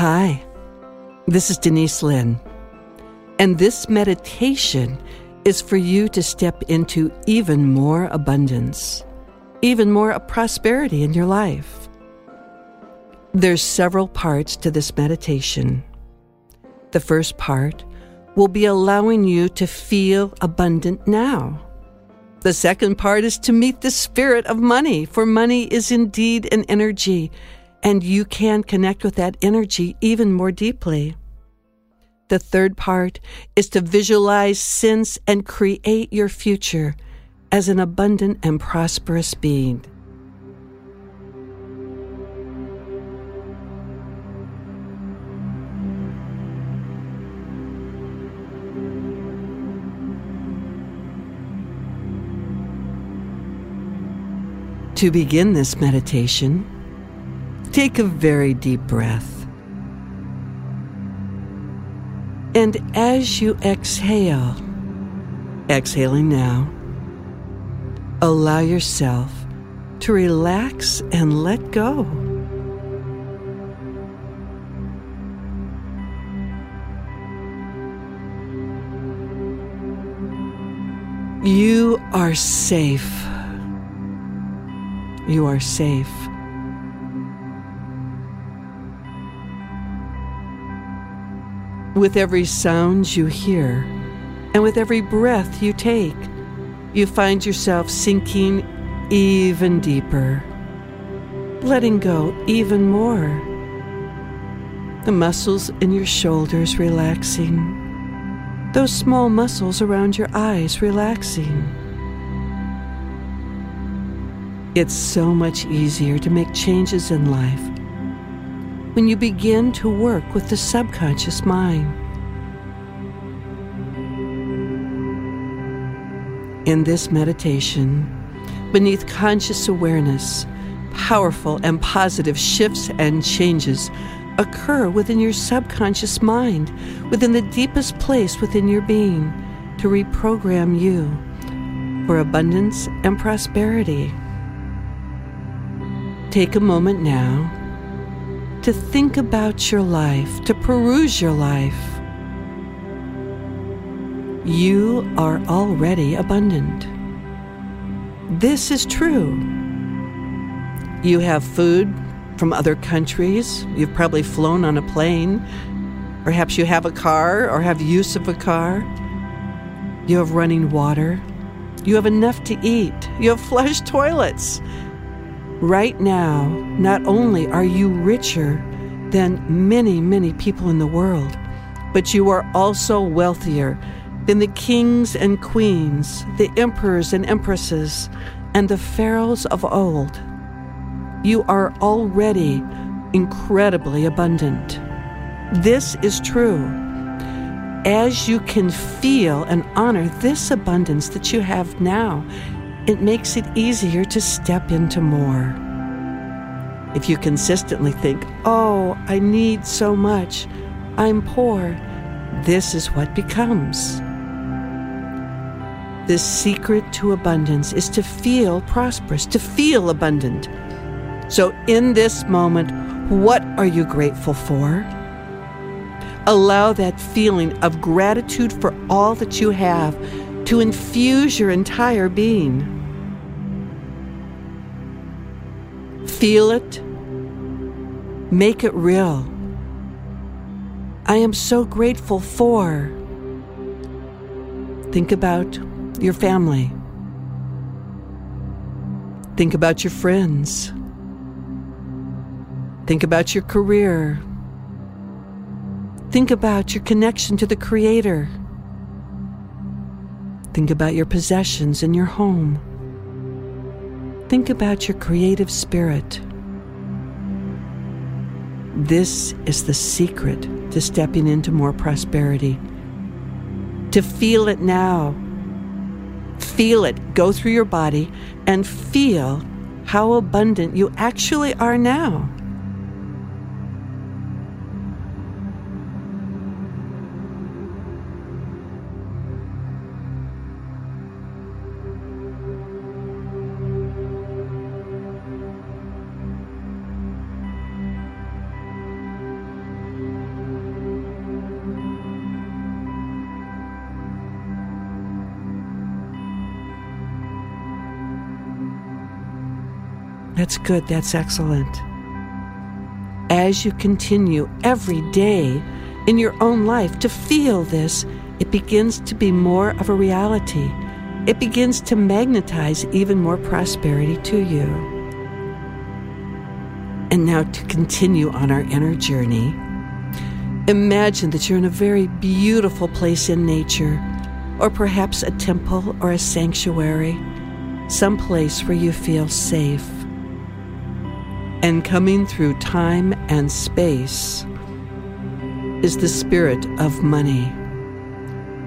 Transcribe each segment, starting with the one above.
Hi, this is Denise Linn, and this meditation is for you to step into even more abundance, even more prosperity in your life. There's several parts to this meditation. The first part will be allowing you to feel abundant now. The second part is to meet the spirit of money, for money is indeed an energy, and you can connect with that energy even more deeply. The third part is to visualize, sense, and create your future as an abundant and prosperous being. To begin this meditation, take a very deep breath. And as you exhale, exhaling now, allow yourself to relax and let go. You are safe. You are safe. With every sound you hear, and with every breath you take, you find yourself sinking even deeper, letting go even more. The muscles in your shoulders relaxing, those small muscles around your eyes relaxing it's so much easier to make changes in life when you begin to work with the subconscious mind. In this meditation, beneath conscious awareness, powerful and positive shifts and changes occur within your subconscious mind, within the deepest place within your being, to reprogram you for abundance and prosperity. Take a moment now to think about your life, to peruse your life. You are already abundant. This is true. You have food from other countries. You've probably flown on a plane. Perhaps you have a car or have use of a car. You have running water. You have enough to eat. You have flush toilets. Right now, not only are you richer than many, many people in the world, but you are also wealthier than the kings and queens, the emperors and empresses, and the pharaohs of old. You are already incredibly abundant. This is true. As you can feel and honor this abundance that you have now, it makes it easier to step into more. If you consistently think, oh, I need so much, I'm poor, this is what becomes. The secret to abundance is to feel prosperous, to feel abundant. So, in this moment, what are you grateful for? Allow that feeling of gratitude for all that you have to infuse your entire being. Feel it. Make it real. I am so grateful for. Think about your family. Think about your friends. Think about your career. Think about your connection to the Creator. Think about your possessions and your home. Think about your creative spirit. This is the secret to stepping into more prosperity. To feel it now. Feel it go through your body and feel how abundant you actually are now. That's good. That's excellent. As you continue every day in your own life to feel this, it begins to be more of a reality. It begins to magnetize even more prosperity to you. And now to continue on our inner journey, imagine that you're in a very beautiful place in nature, or perhaps a temple or a sanctuary, some place where you feel safe. And coming through time and space is the spirit of money.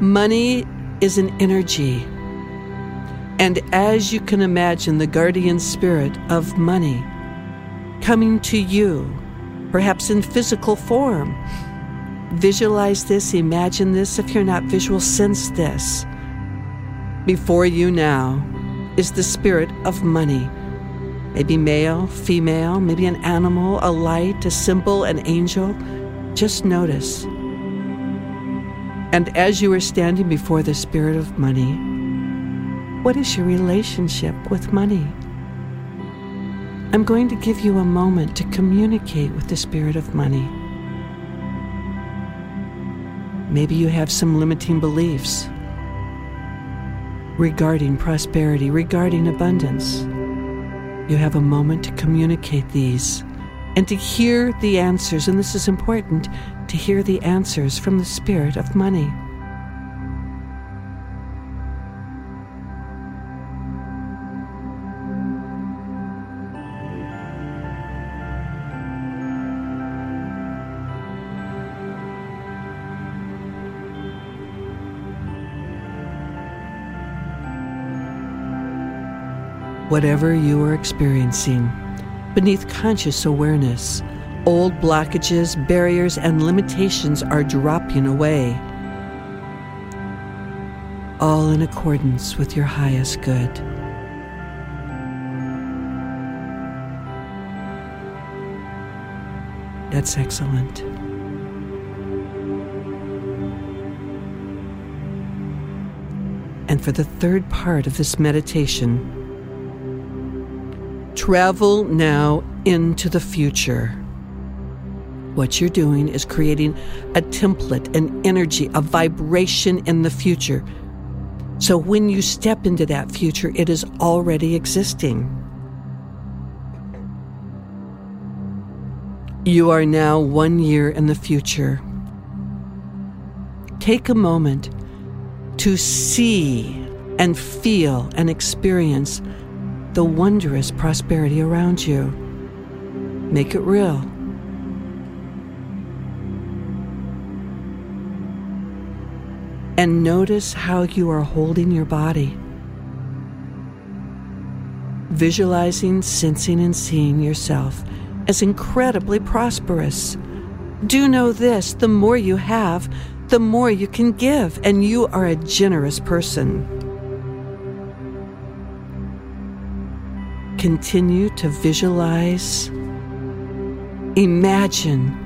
Money is an energy. And as you can imagine, the guardian spirit of money coming to you, perhaps in physical form. Visualize this, imagine this. If you're not visual, sense this. Before you now is the spirit of money. Maybe male, female, maybe an animal, a light, a symbol, an angel. Just notice. And as you are standing before the spirit of money, what is your relationship with money? I'm going to give you a moment to communicate with the spirit of money. Maybe you have some limiting beliefs regarding prosperity, regarding abundance. You have a moment to communicate these and to hear the answers, and this is important to hear the answers from the spirit of money. Whatever you are experiencing, beneath conscious awareness, old blockages, barriers, and limitations are dropping away, all in accordance with your highest good. That's excellent. And for the third part of this meditation, Travel now into the future. What you're doing is creating a template, an energy, a vibration in the future. So when you step into that future, it is already existing. You are now one year in the future. Take a moment to see and feel and experience the wondrous prosperity around you. Make it real. And notice how you are holding your body. Visualizing, sensing, and seeing yourself as incredibly prosperous. Do know this the more you have, the more you can give, and you are a generous person. Continue to visualize, imagine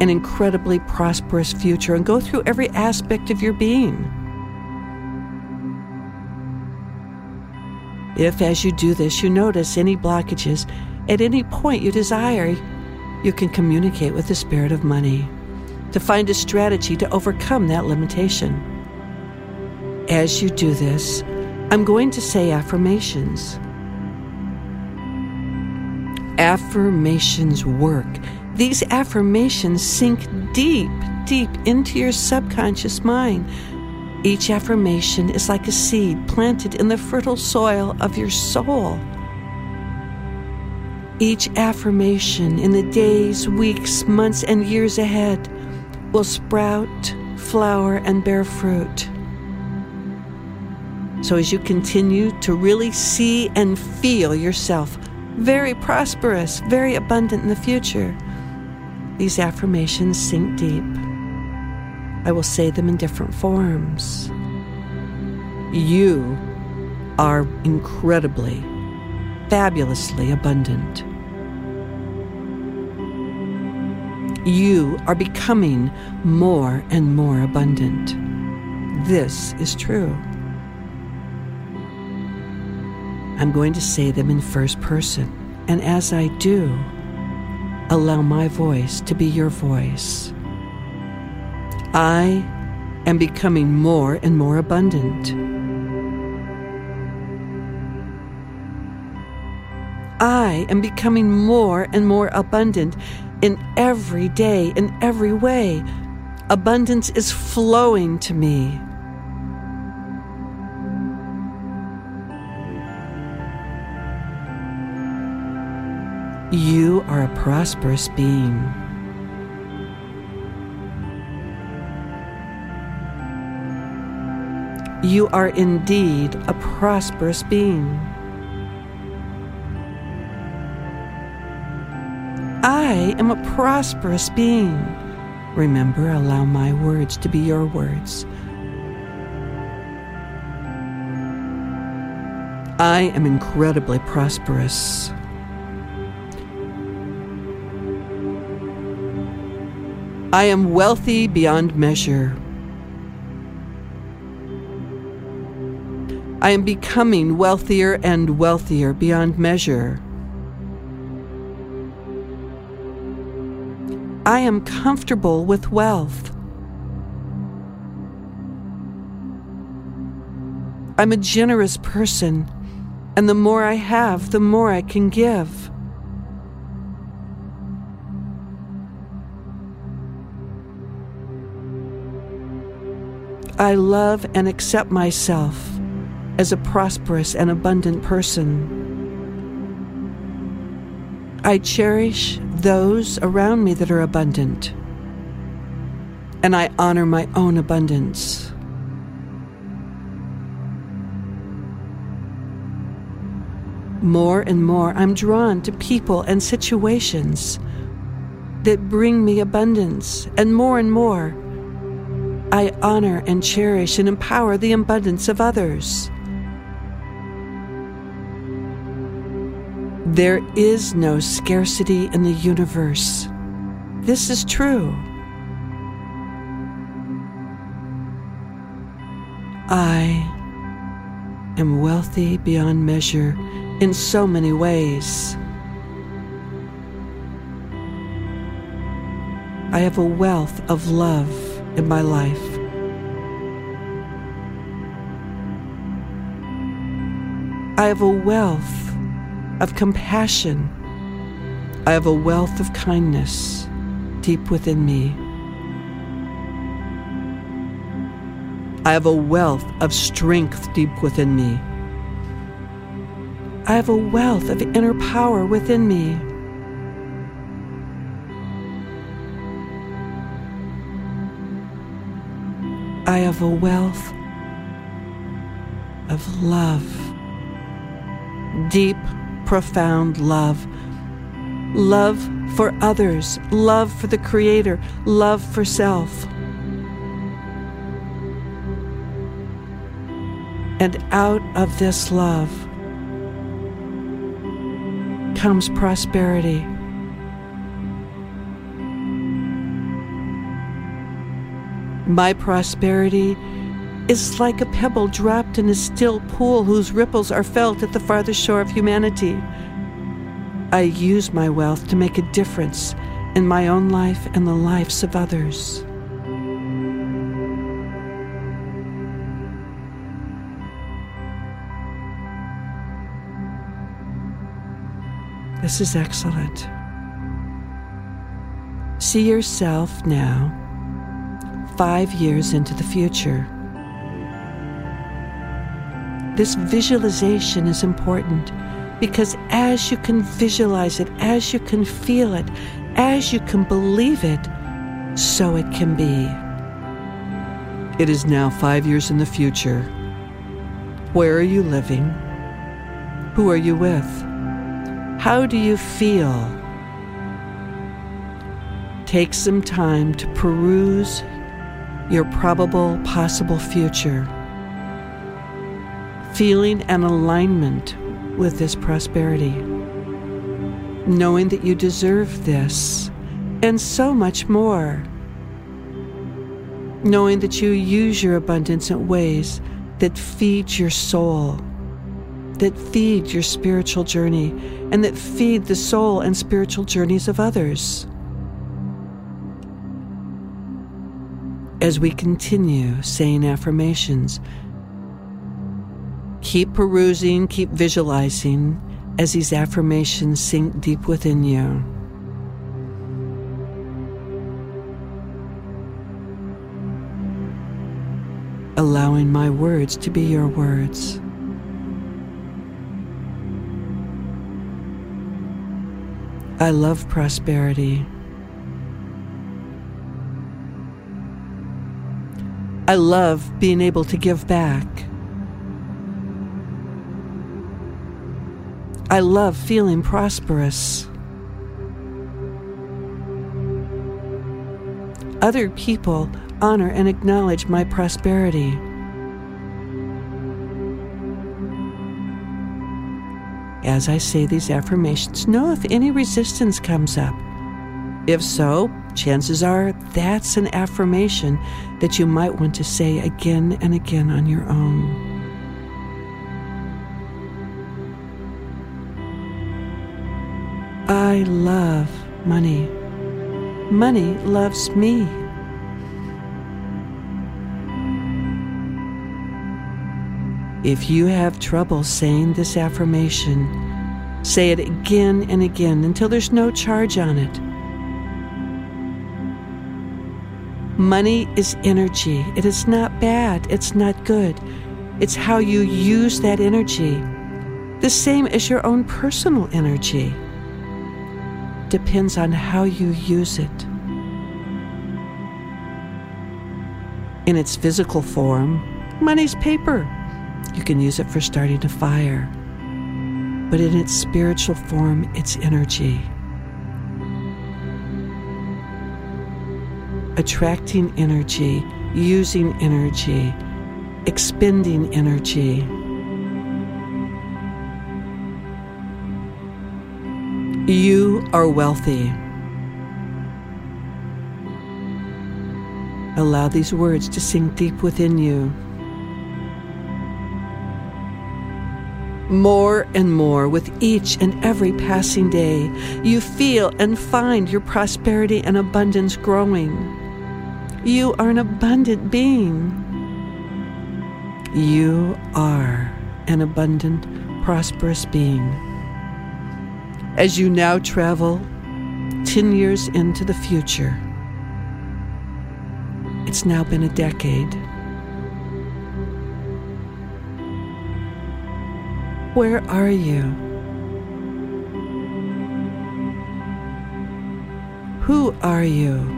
an incredibly prosperous future, and go through every aspect of your being. If, as you do this, you notice any blockages at any point you desire, you can communicate with the spirit of money to find a strategy to overcome that limitation. As you do this, I'm going to say affirmations affirmations work. These affirmations sink deep, deep into your subconscious mind. Each affirmation is like a seed planted in the fertile soil of your soul. Each affirmation in the days, weeks, months, and years ahead will sprout, flower, and bear fruit. So, as you continue to really see and feel yourself very prosperous, very abundant in the future. These affirmations sink deep. I will say them in different forms. You are incredibly, fabulously abundant. You are becoming more and more abundant. This is true. I'm going to say them in first person. and as I do, allow my voice to be your voice. I am becoming more and more abundant. I am becoming more and more abundant in every day, in every way. Abundance is flowing to me. You are a prosperous being. You are indeed a prosperous being. I am a prosperous being. Remember, allow my words to be your words. I am incredibly prosperous. I am wealthy beyond measure. I am becoming wealthier and wealthier beyond measure. I am comfortable with wealth. I'm a generous person, and the more I have, the more I can give. I love and accept myself as a prosperous and abundant person. I cherish those around me that are abundant, and I honor my own abundance. More and more, I'm drawn to people and situations that bring me abundance, and more and more, I honor and cherish and empower the abundance of others. There is no scarcity in the universe. This is true. I am wealthy beyond measure in so many ways. I have a wealth of love in my life. I have a wealth of compassion. I have a wealth of kindness deep within me. I have a wealth of strength deep within me. I have a wealth of inner power within me. I have a wealth of love, deep profound love. Love for others, love for the Creator, love for self. And out of this love comes prosperity. My prosperity is like a pebble dropped in a still pool whose ripples are felt at the farthest shore of humanity. I use my wealth to make a difference in my own life and the lives of others. This is excellent. See yourself now, five years into the future. This visualization is important because as you can visualize it, as you can feel it, as you can believe it, so it can be. It is now five years in the future. Where are you living? Who are you with? How do you feel? Take some time to peruse your probable possible future. Feeling an alignment with this prosperity, knowing that you deserve this and so much more, knowing that you use your abundance in ways that feed your soul that feed your spiritual journey and that feed the soul and spiritual journeys of others. As we continue saying affirmations, keep perusing, keep visualizing as these affirmations sink deep within you. allowing my words to be your words. I love prosperity. I love being able to give back. I love feeling prosperous. Other people honor and acknowledge my prosperity. As I say these affirmations, know if any resistance comes up. If so, chances are that's an affirmation that you might want to say again and again on your own. I love money. Money loves me. If you have trouble saying this affirmation, say it again and again until there's no charge on it. Money is energy. It is not bad. It's not good. It's how you use that energy. The same as your own personal energy. Depends on how you use it. In its physical form, money's paper. You can use it for starting a fire. But in its spiritual form, it's energy. Attracting energy, using energy, expending energy. You are wealthy. Allow these words to sink deep within you. More and more with each and every passing day, you feel and find your prosperity and abundance growing. You are an abundant being. You are an abundant, prosperous being. As you now travel 10 years into the future, it's now been a decade. Where are you? Who are you?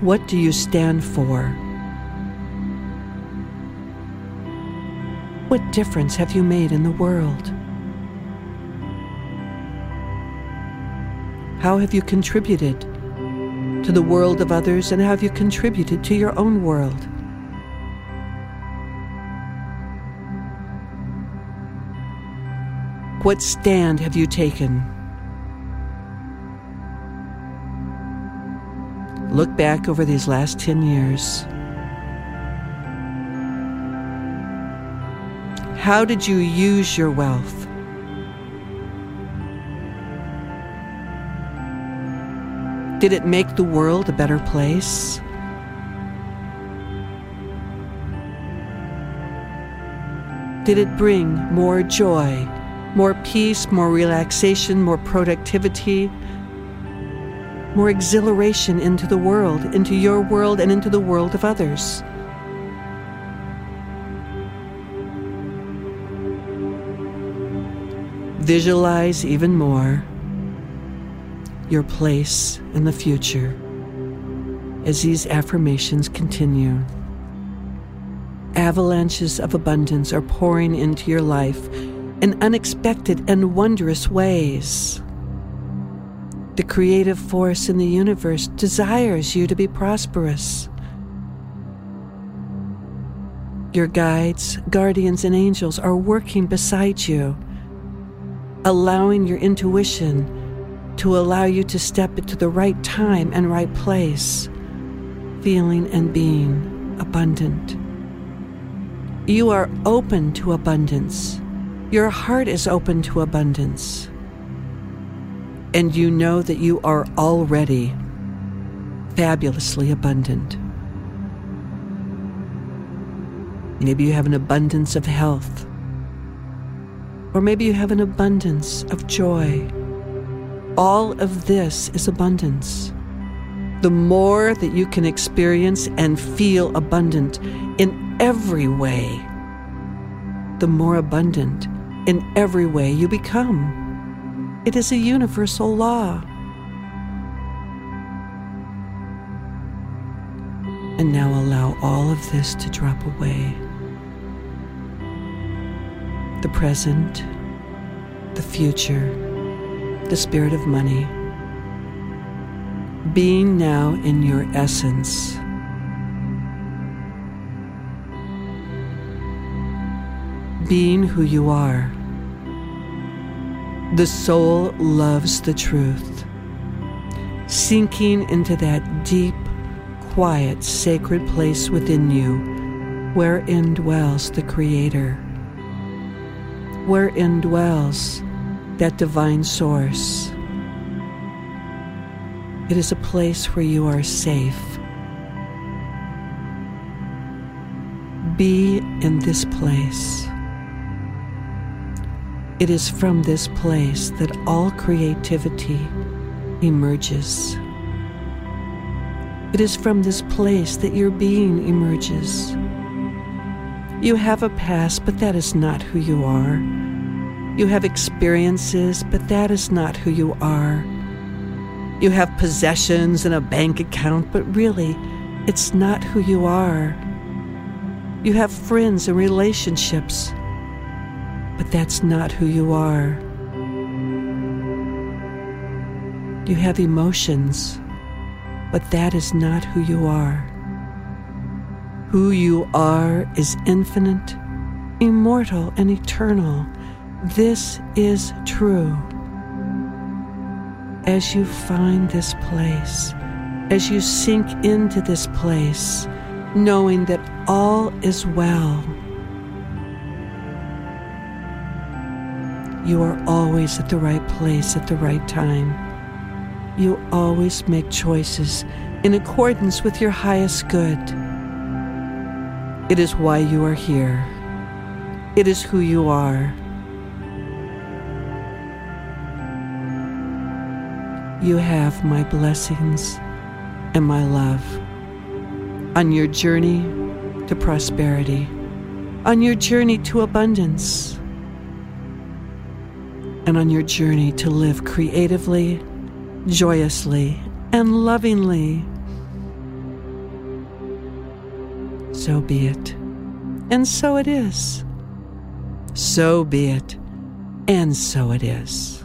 What do you stand for? What difference have you made in the world? How have you contributed to the world of others and have you contributed to your own world? What stand have you taken? Look back over these last 10 years. How did you use your wealth? Did it make the world a better place? Did it bring more joy more peace, more relaxation, more productivity, more exhilaration into the world, into your world, and into the world of others. Visualize even more your place in the future as these affirmations continue. Avalanches of abundance are pouring into your life in unexpected and wondrous ways. The creative force in the universe desires you to be prosperous. Your guides, guardians, and angels are working beside you, allowing your intuition to allow you to step into the right time and right place, feeling and being abundant. You are open to abundance. Your heart is open to abundance. And you know that you are already fabulously abundant. Maybe you have an abundance of health. Or maybe you have an abundance of joy. All of this is abundance. The more that you can experience and feel abundant in every way, the more abundant in every way you become. It is a universal law. And now allow all of this to drop away the present, the future, the spirit of money. Being now in your essence. Being who you are. The soul loves the truth. Sinking into that deep, quiet, sacred place within you wherein dwells the Creator wherein dwells that divine source. It is a place where you are safe. Be in this place. It is from this place that all creativity emerges. It is from this place that your being emerges. You have a past, but that is not who you are. You have experiences, but that is not who you are. You have possessions and a bank account, but really, it's not who you are. You have friends and relationships, but that's not who you are. You have emotions, but that is not who you are. Who you are is infinite, immortal, and eternal. This is true. As you find this place, as you sink into this place, knowing that all is well, you are always at the right place at the right time. You always make choices in accordance with your highest good. It is why you are here. It is who you are. You have my blessings and my love on your journey to prosperity, on your journey to abundance, and on your journey to live creatively, joyously, and lovingly. So be it. And so it is. So be it. And so it is.